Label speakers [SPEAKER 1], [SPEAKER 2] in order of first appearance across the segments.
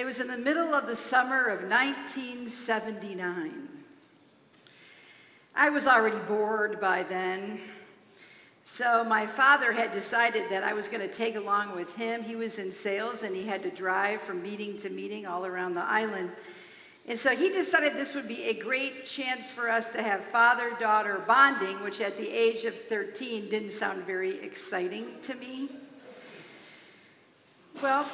[SPEAKER 1] It was in the middle of the summer of 1979. I was already bored by then. So my father had decided that I was going to take along with him. He was in sales and he had to drive from meeting to meeting all around the island. And so he decided this would be a great chance for us to have father daughter bonding, which at the age of 13 didn't sound very exciting to me. Well,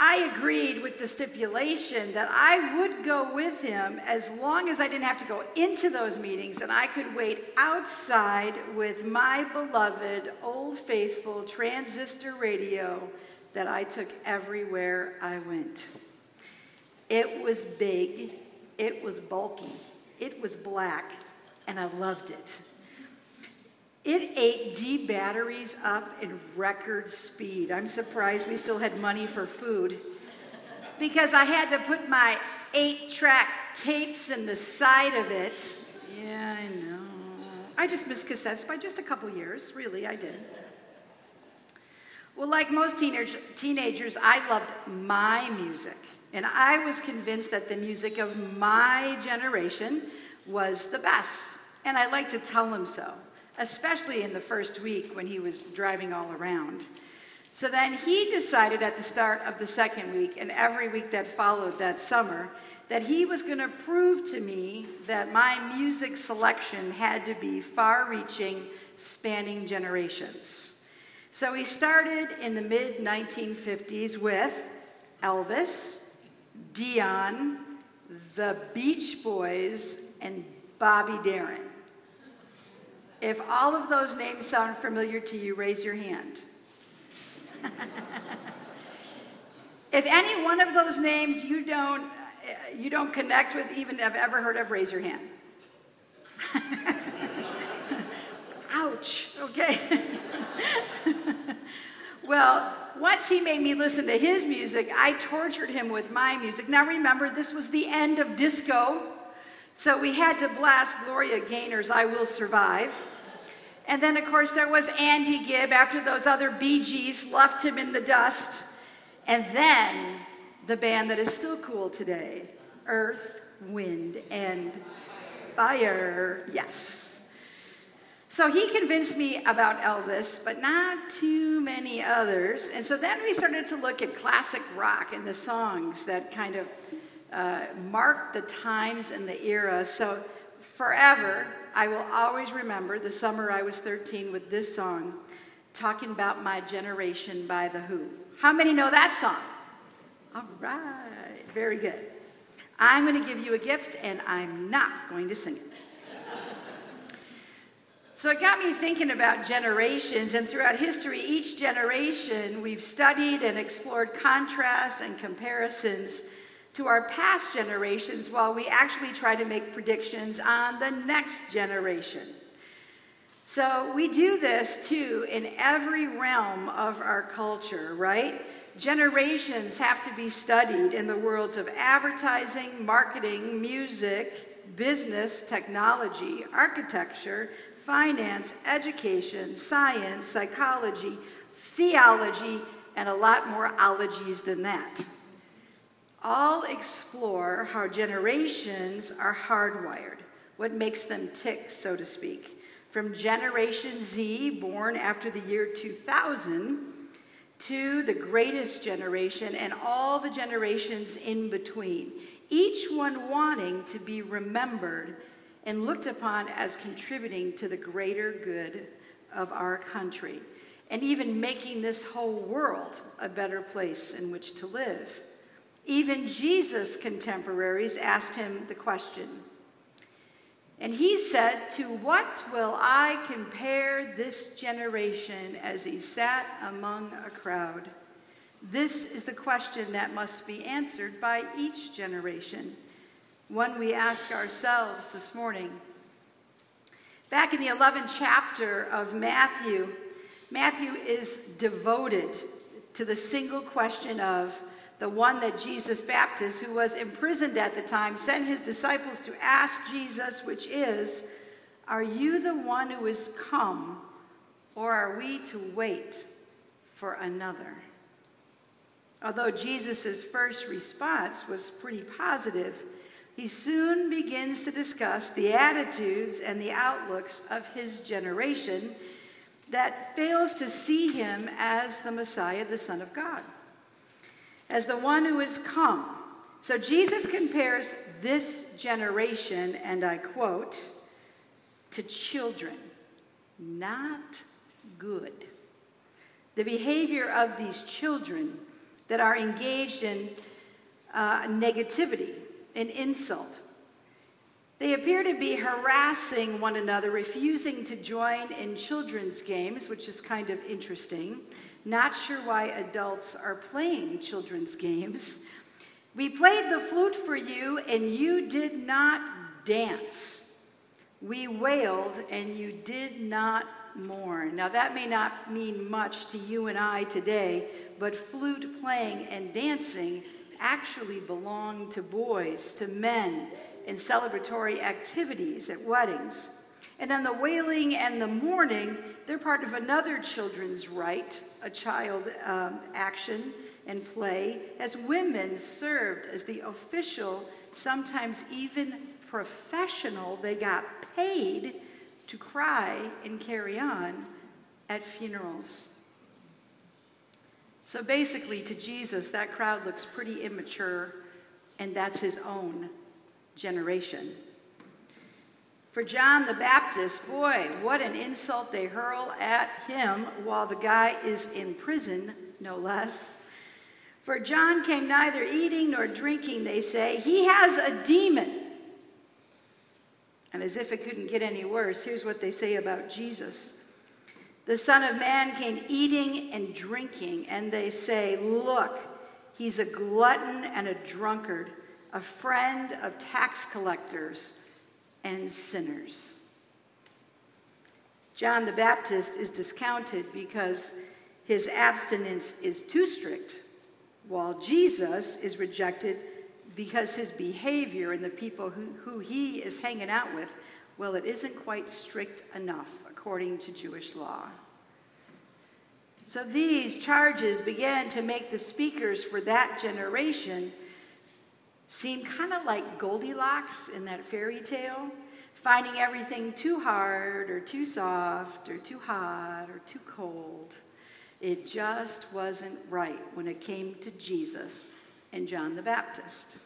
[SPEAKER 1] I agreed with the stipulation that I would go with him as long as I didn't have to go into those meetings and I could wait outside with my beloved, old faithful transistor radio that I took everywhere I went. It was big, it was bulky, it was black, and I loved it. It ate D batteries up in record speed. I'm surprised we still had money for food because I had to put my eight track tapes in the side of it. Yeah, I know. I just missed cassettes by just a couple years, really, I did. Well, like most teenage, teenagers, I loved my music. And I was convinced that the music of my generation was the best. And I like to tell them so especially in the first week when he was driving all around. So then he decided at the start of the second week and every week that followed that summer that he was going to prove to me that my music selection had to be far reaching, spanning generations. So he started in the mid 1950s with Elvis, Dion, the Beach Boys, and Bobby Darin. If all of those names sound familiar to you, raise your hand. if any one of those names you don't, uh, you don't connect with, even have ever heard of, raise your hand. Ouch, okay. well, once he made me listen to his music, I tortured him with my music. Now remember, this was the end of disco. So we had to blast Gloria Gaynor's I Will Survive. And then, of course, there was Andy Gibb after those other Bee Gees left him in the dust. And then the band that is still cool today Earth, Wind, and Fire. Yes. So he convinced me about Elvis, but not too many others. And so then we started to look at classic rock and the songs that kind of uh, marked the times and the era. So forever, I will always remember the summer I was 13 with this song, Talking About My Generation by The Who. How many know that song? All right, very good. I'm going to give you a gift, and I'm not going to sing it. So it got me thinking about generations, and throughout history, each generation we've studied and explored contrasts and comparisons to our past generations while we actually try to make predictions on the next generation. So we do this too in every realm of our culture, right? Generations have to be studied in the worlds of advertising, marketing, music, business, technology, architecture, finance, education, science, psychology, theology, and a lot more ologies than that all explore how generations are hardwired, what makes them tick, so to speak. From Generation Z, born after the year 2000, to the greatest generation and all the generations in between, each one wanting to be remembered and looked upon as contributing to the greater good of our country, and even making this whole world a better place in which to live. Even Jesus' contemporaries asked him the question. And he said, To what will I compare this generation as he sat among a crowd? This is the question that must be answered by each generation, one we ask ourselves this morning. Back in the 11th chapter of Matthew, Matthew is devoted to the single question of the one that Jesus Baptist, who was imprisoned at the time, sent his disciples to ask Jesus, which is, Are you the one who is come, or are we to wait for another? Although Jesus' first response was pretty positive, he soon begins to discuss the attitudes and the outlooks of his generation that fails to see him as the Messiah, the Son of God, as the one who has come. So Jesus compares this generation, and I quote, to children, not good. The behavior of these children that are engaged in uh, negativity and insult. They appear to be harassing one another, refusing to join in children's games, which is kind of interesting. Not sure why adults are playing children's games. We played the flute for you, and you did not dance. We wailed, and you did not mourn. Now, that may not mean much to you and I today, but flute playing and dancing actually belong to boys, to men, in celebratory activities at weddings. And then the wailing and the mourning, they're part of another children's rite, a child um, action and play, as women served as the official, sometimes even professional, they got paid to cry and carry on at funerals. So basically, to Jesus, that crowd looks pretty immature, and that's his own generation. For John the Baptist, boy, what an insult they hurl at him while the guy is in prison, no less. For John came neither eating nor drinking, they say. He has a demon. And as if it couldn't get any worse, here's what they say about Jesus. The Son of Man came eating and drinking, and they say, Look, he's a glutton and a drunkard, a friend of tax collectors and sinners. John the Baptist is discounted because his abstinence is too strict, while Jesus is rejected because his behavior and the people who, who he is hanging out with, well, it isn't quite strict enough according to Jewish law. So these charges began to make the speakers for that generation seem kind of like Goldilocks in that fairy tale, finding everything too hard or too soft or too hot or too cold. It just wasn't right when it came to Jesus and John the Baptist.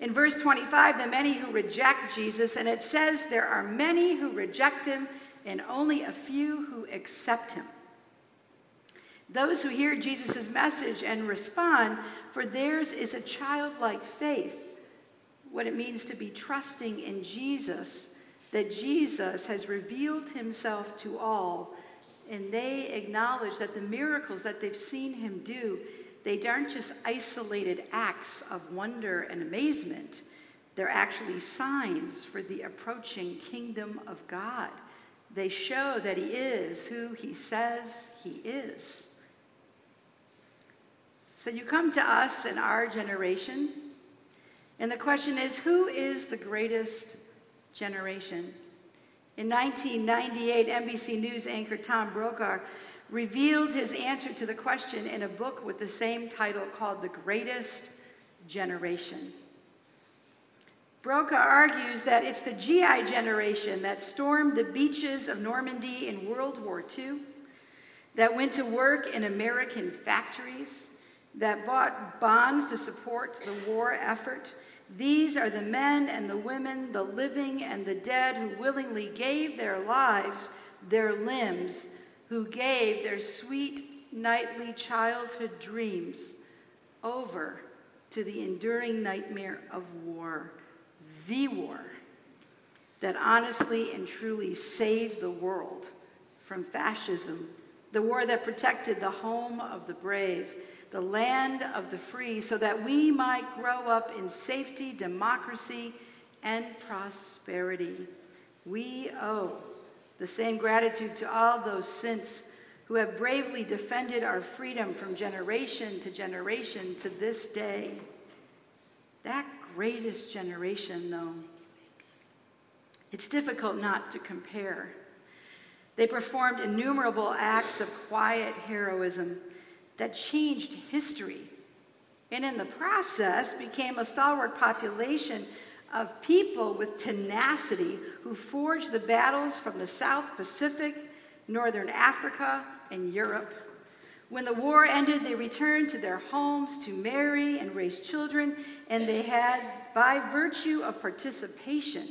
[SPEAKER 1] In verse 25, the many who reject Jesus, and it says there are many who reject him and only a few who accept him. Those who hear Jesus' message and respond, for theirs is a childlike faith, what it means to be trusting in Jesus, that Jesus has revealed himself to all, and they acknowledge that the miracles that they've seen him do they aren't just isolated acts of wonder and amazement, they're actually signs for the approaching kingdom of God. They show that He is who He says He is. So you come to us in our generation, and the question is who is the greatest generation? In 1998, NBC News anchor Tom Brokaw revealed his answer to the question in a book with the same title called The Greatest Generation. Brokaw argues that it's the GI generation that stormed the beaches of Normandy in World War II, that went to work in American factories, that bought bonds to support the war effort. These are the men and the women, the living and the dead, who willingly gave their lives, their limbs, who gave their sweet nightly childhood dreams over to the enduring nightmare of war, the war that honestly and truly saved the world from fascism, the war that protected the home of the brave, the land of the free, so that we might grow up in safety, democracy, and prosperity. We owe the same gratitude to all those since who have bravely defended our freedom from generation to generation to this day. That greatest generation, though, it's difficult not to compare. They performed innumerable acts of quiet heroism that changed history and in the process became a stalwart population of people with tenacity who forged the battles from the South Pacific, Northern Africa, and Europe. When the war ended, they returned to their homes to marry and raise children, and they had, by virtue of participation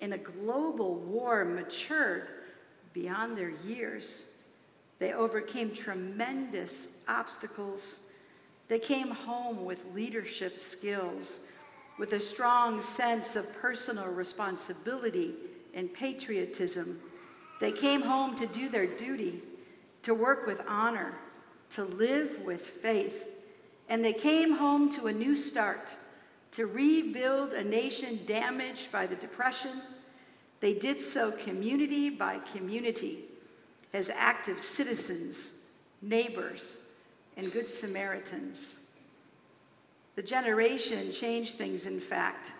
[SPEAKER 1] in a global war, matured beyond their years. They overcame tremendous obstacles. They came home with leadership skills, with a strong sense of personal responsibility and patriotism. They came home to do their duty, to work with honor, to live with faith. And they came home to a new start, to rebuild a nation damaged by the Depression. They did so community by community as active citizens, neighbors, and good Samaritans. The generation changed things, in fact.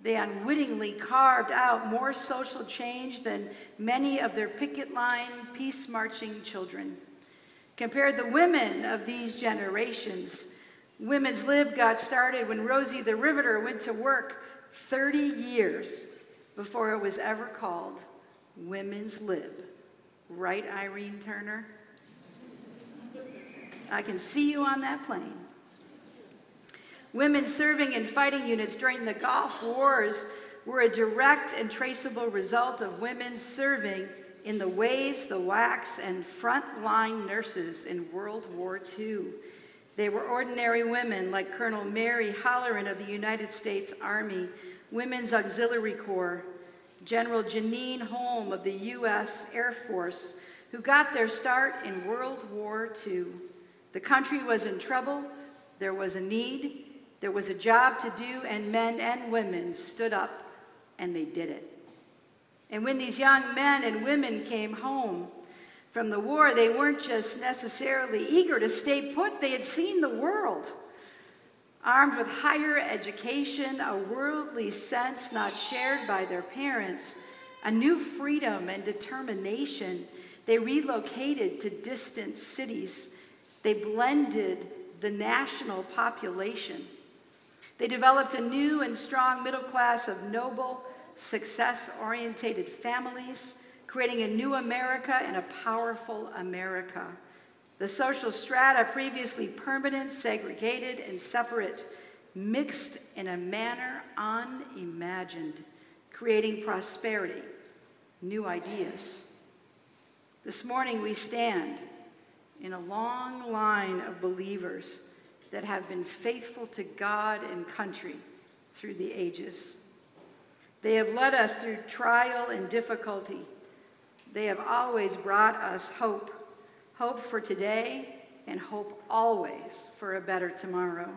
[SPEAKER 1] They unwittingly carved out more social change than many of their picket line, peace marching children. Compare the women of these generations. Women's Lib got started when Rosie the Riveter went to work 30 years before it was ever called Women's Lib. Right, Irene Turner? I can see you on that plane. Women serving in fighting units during the Gulf Wars were a direct and traceable result of women serving in the WAVES, the WACs, and frontline nurses in World War II. They were ordinary women like Colonel Mary Hallaren of the United States Army, Women's Auxiliary Corps, General Janine Holm of the U.S. Air Force, who got their start in World War II. The country was in trouble, there was a need, there was a job to do, and men and women stood up and they did it. And when these young men and women came home from the war, they weren't just necessarily eager to stay put, they had seen the world. Armed with higher education, a worldly sense not shared by their parents, a new freedom and determination, they relocated to distant cities. They blended the national population. They developed a new and strong middle class of noble, success orientated families, creating a new America and a powerful America. The social strata, previously permanent, segregated, and separate, mixed in a manner unimagined, creating prosperity, new ideas. This morning we stand in a long line of believers that have been faithful to God and country through the ages. They have led us through trial and difficulty. They have always brought us hope hope for today, and hope always for a better tomorrow.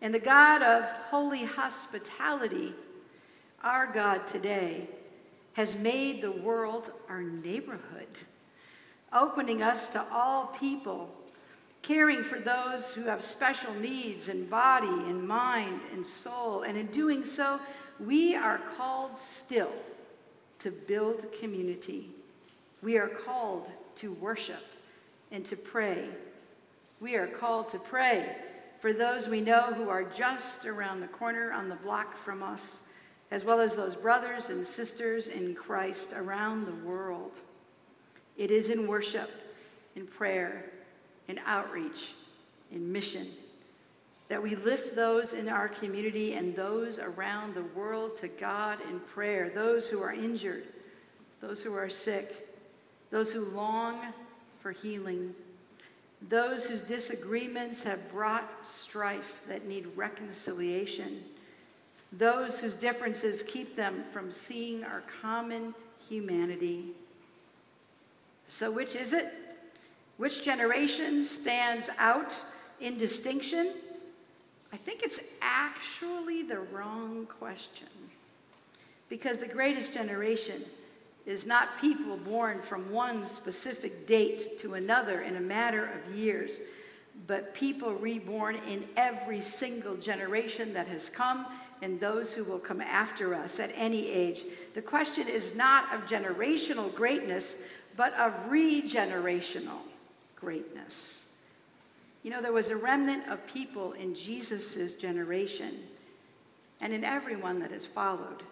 [SPEAKER 1] And the God of holy hospitality, our God today, has made the world our neighborhood, opening us to all people, caring for those who have special needs in body and mind and soul. And in doing so, we are called still to build community. We are called to worship and to pray. We are called to pray for those we know who are just around the corner on the block from us, as well as those brothers and sisters in Christ around the world. It is in worship, in prayer, in outreach, in mission that we lift those in our community and those around the world to God in prayer, those who are injured, those who are sick, those who long for healing, those whose disagreements have brought strife that need reconciliation, those whose differences keep them from seeing our common humanity. So, which is it? Which generation stands out in distinction? I think it's actually the wrong question. Because the greatest generation is not people born from one specific date to another in a matter of years, but people reborn in every single generation that has come and those who will come after us at any age. The question is not of generational greatness, but of regenerational greatness. You know, there was a remnant of people in Jesus' generation and in everyone that has followed,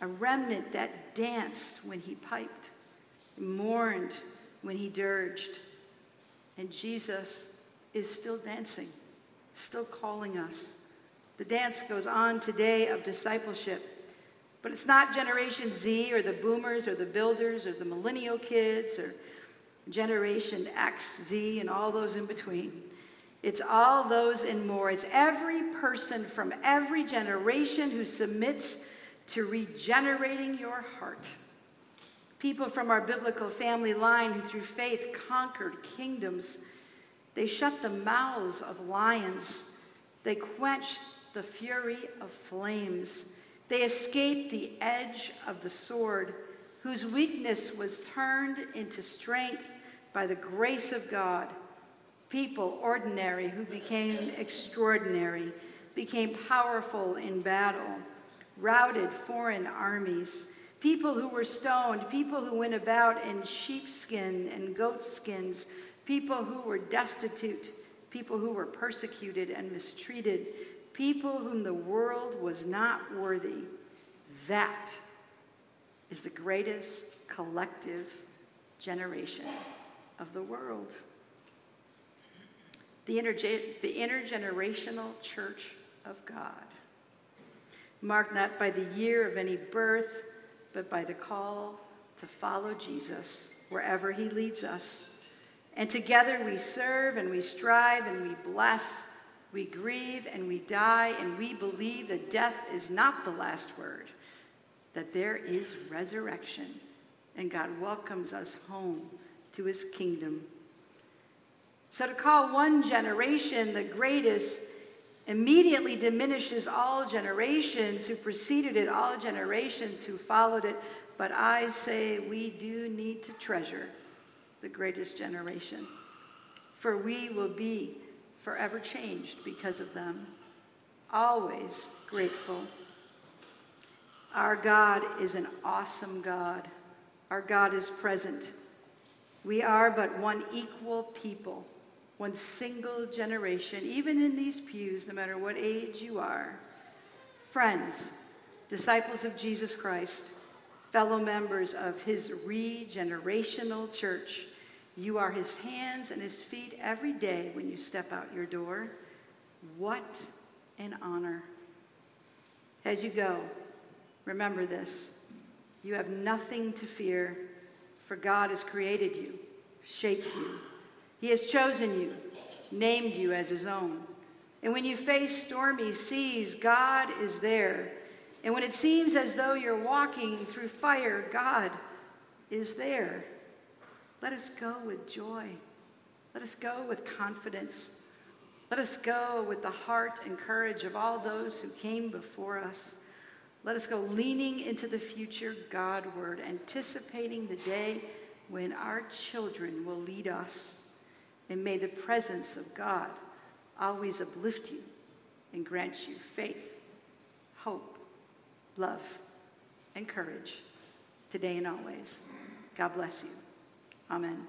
[SPEAKER 1] a remnant that danced when he piped, mourned when he dirged. And Jesus is still dancing, still calling us. The dance goes on today of discipleship, but it's not Generation Z or the boomers or the builders or the millennial kids or Generation X, Z, and all those in between. It's all those and more. It's every person from every generation who submits to regenerating your heart. People from our biblical family line who, through faith, conquered kingdoms. They shut the mouths of lions. They quenched the fury of flames. They escaped the edge of the sword, whose weakness was turned into strength by the grace of God. People, ordinary, who became extraordinary, became powerful in battle, routed foreign armies. People who were stoned, people who went about in sheepskin and goatskins, people who were destitute, people who were persecuted and mistreated, people whom the world was not worthy. That is the greatest collective generation of the world. The, interge- the intergenerational church of God, marked not by the year of any birth, but by the call to follow Jesus wherever he leads us. And together we serve and we strive and we bless, we grieve and we die, and we believe that death is not the last word, that there is resurrection, and God welcomes us home to his kingdom. So to call one generation the greatest immediately diminishes all generations who preceded it, all generations who followed it. But I say we do need to treasure the greatest generation, for we will be forever changed because of them. Always grateful. Our God is an awesome God. Our God is present. We are but one equal people, one single generation, even in these pews, no matter what age you are. Friends, disciples of Jesus Christ, fellow members of his regenerational church, you are his hands and his feet every day when you step out your door. What an honor. As you go, remember this you have nothing to fear for God has created you, shaped you. He has chosen you, named you as his own. And when you face stormy seas, God is there. And when it seems as though you're walking through fire, God is there. Let us go with joy. Let us go with confidence. Let us go with the heart and courage of all those who came before us. Let us go leaning into the future Godward, anticipating the day when our children will lead us. And may the presence of God always uplift you and grant you faith, hope, love, and courage today and always. God bless you. Amen.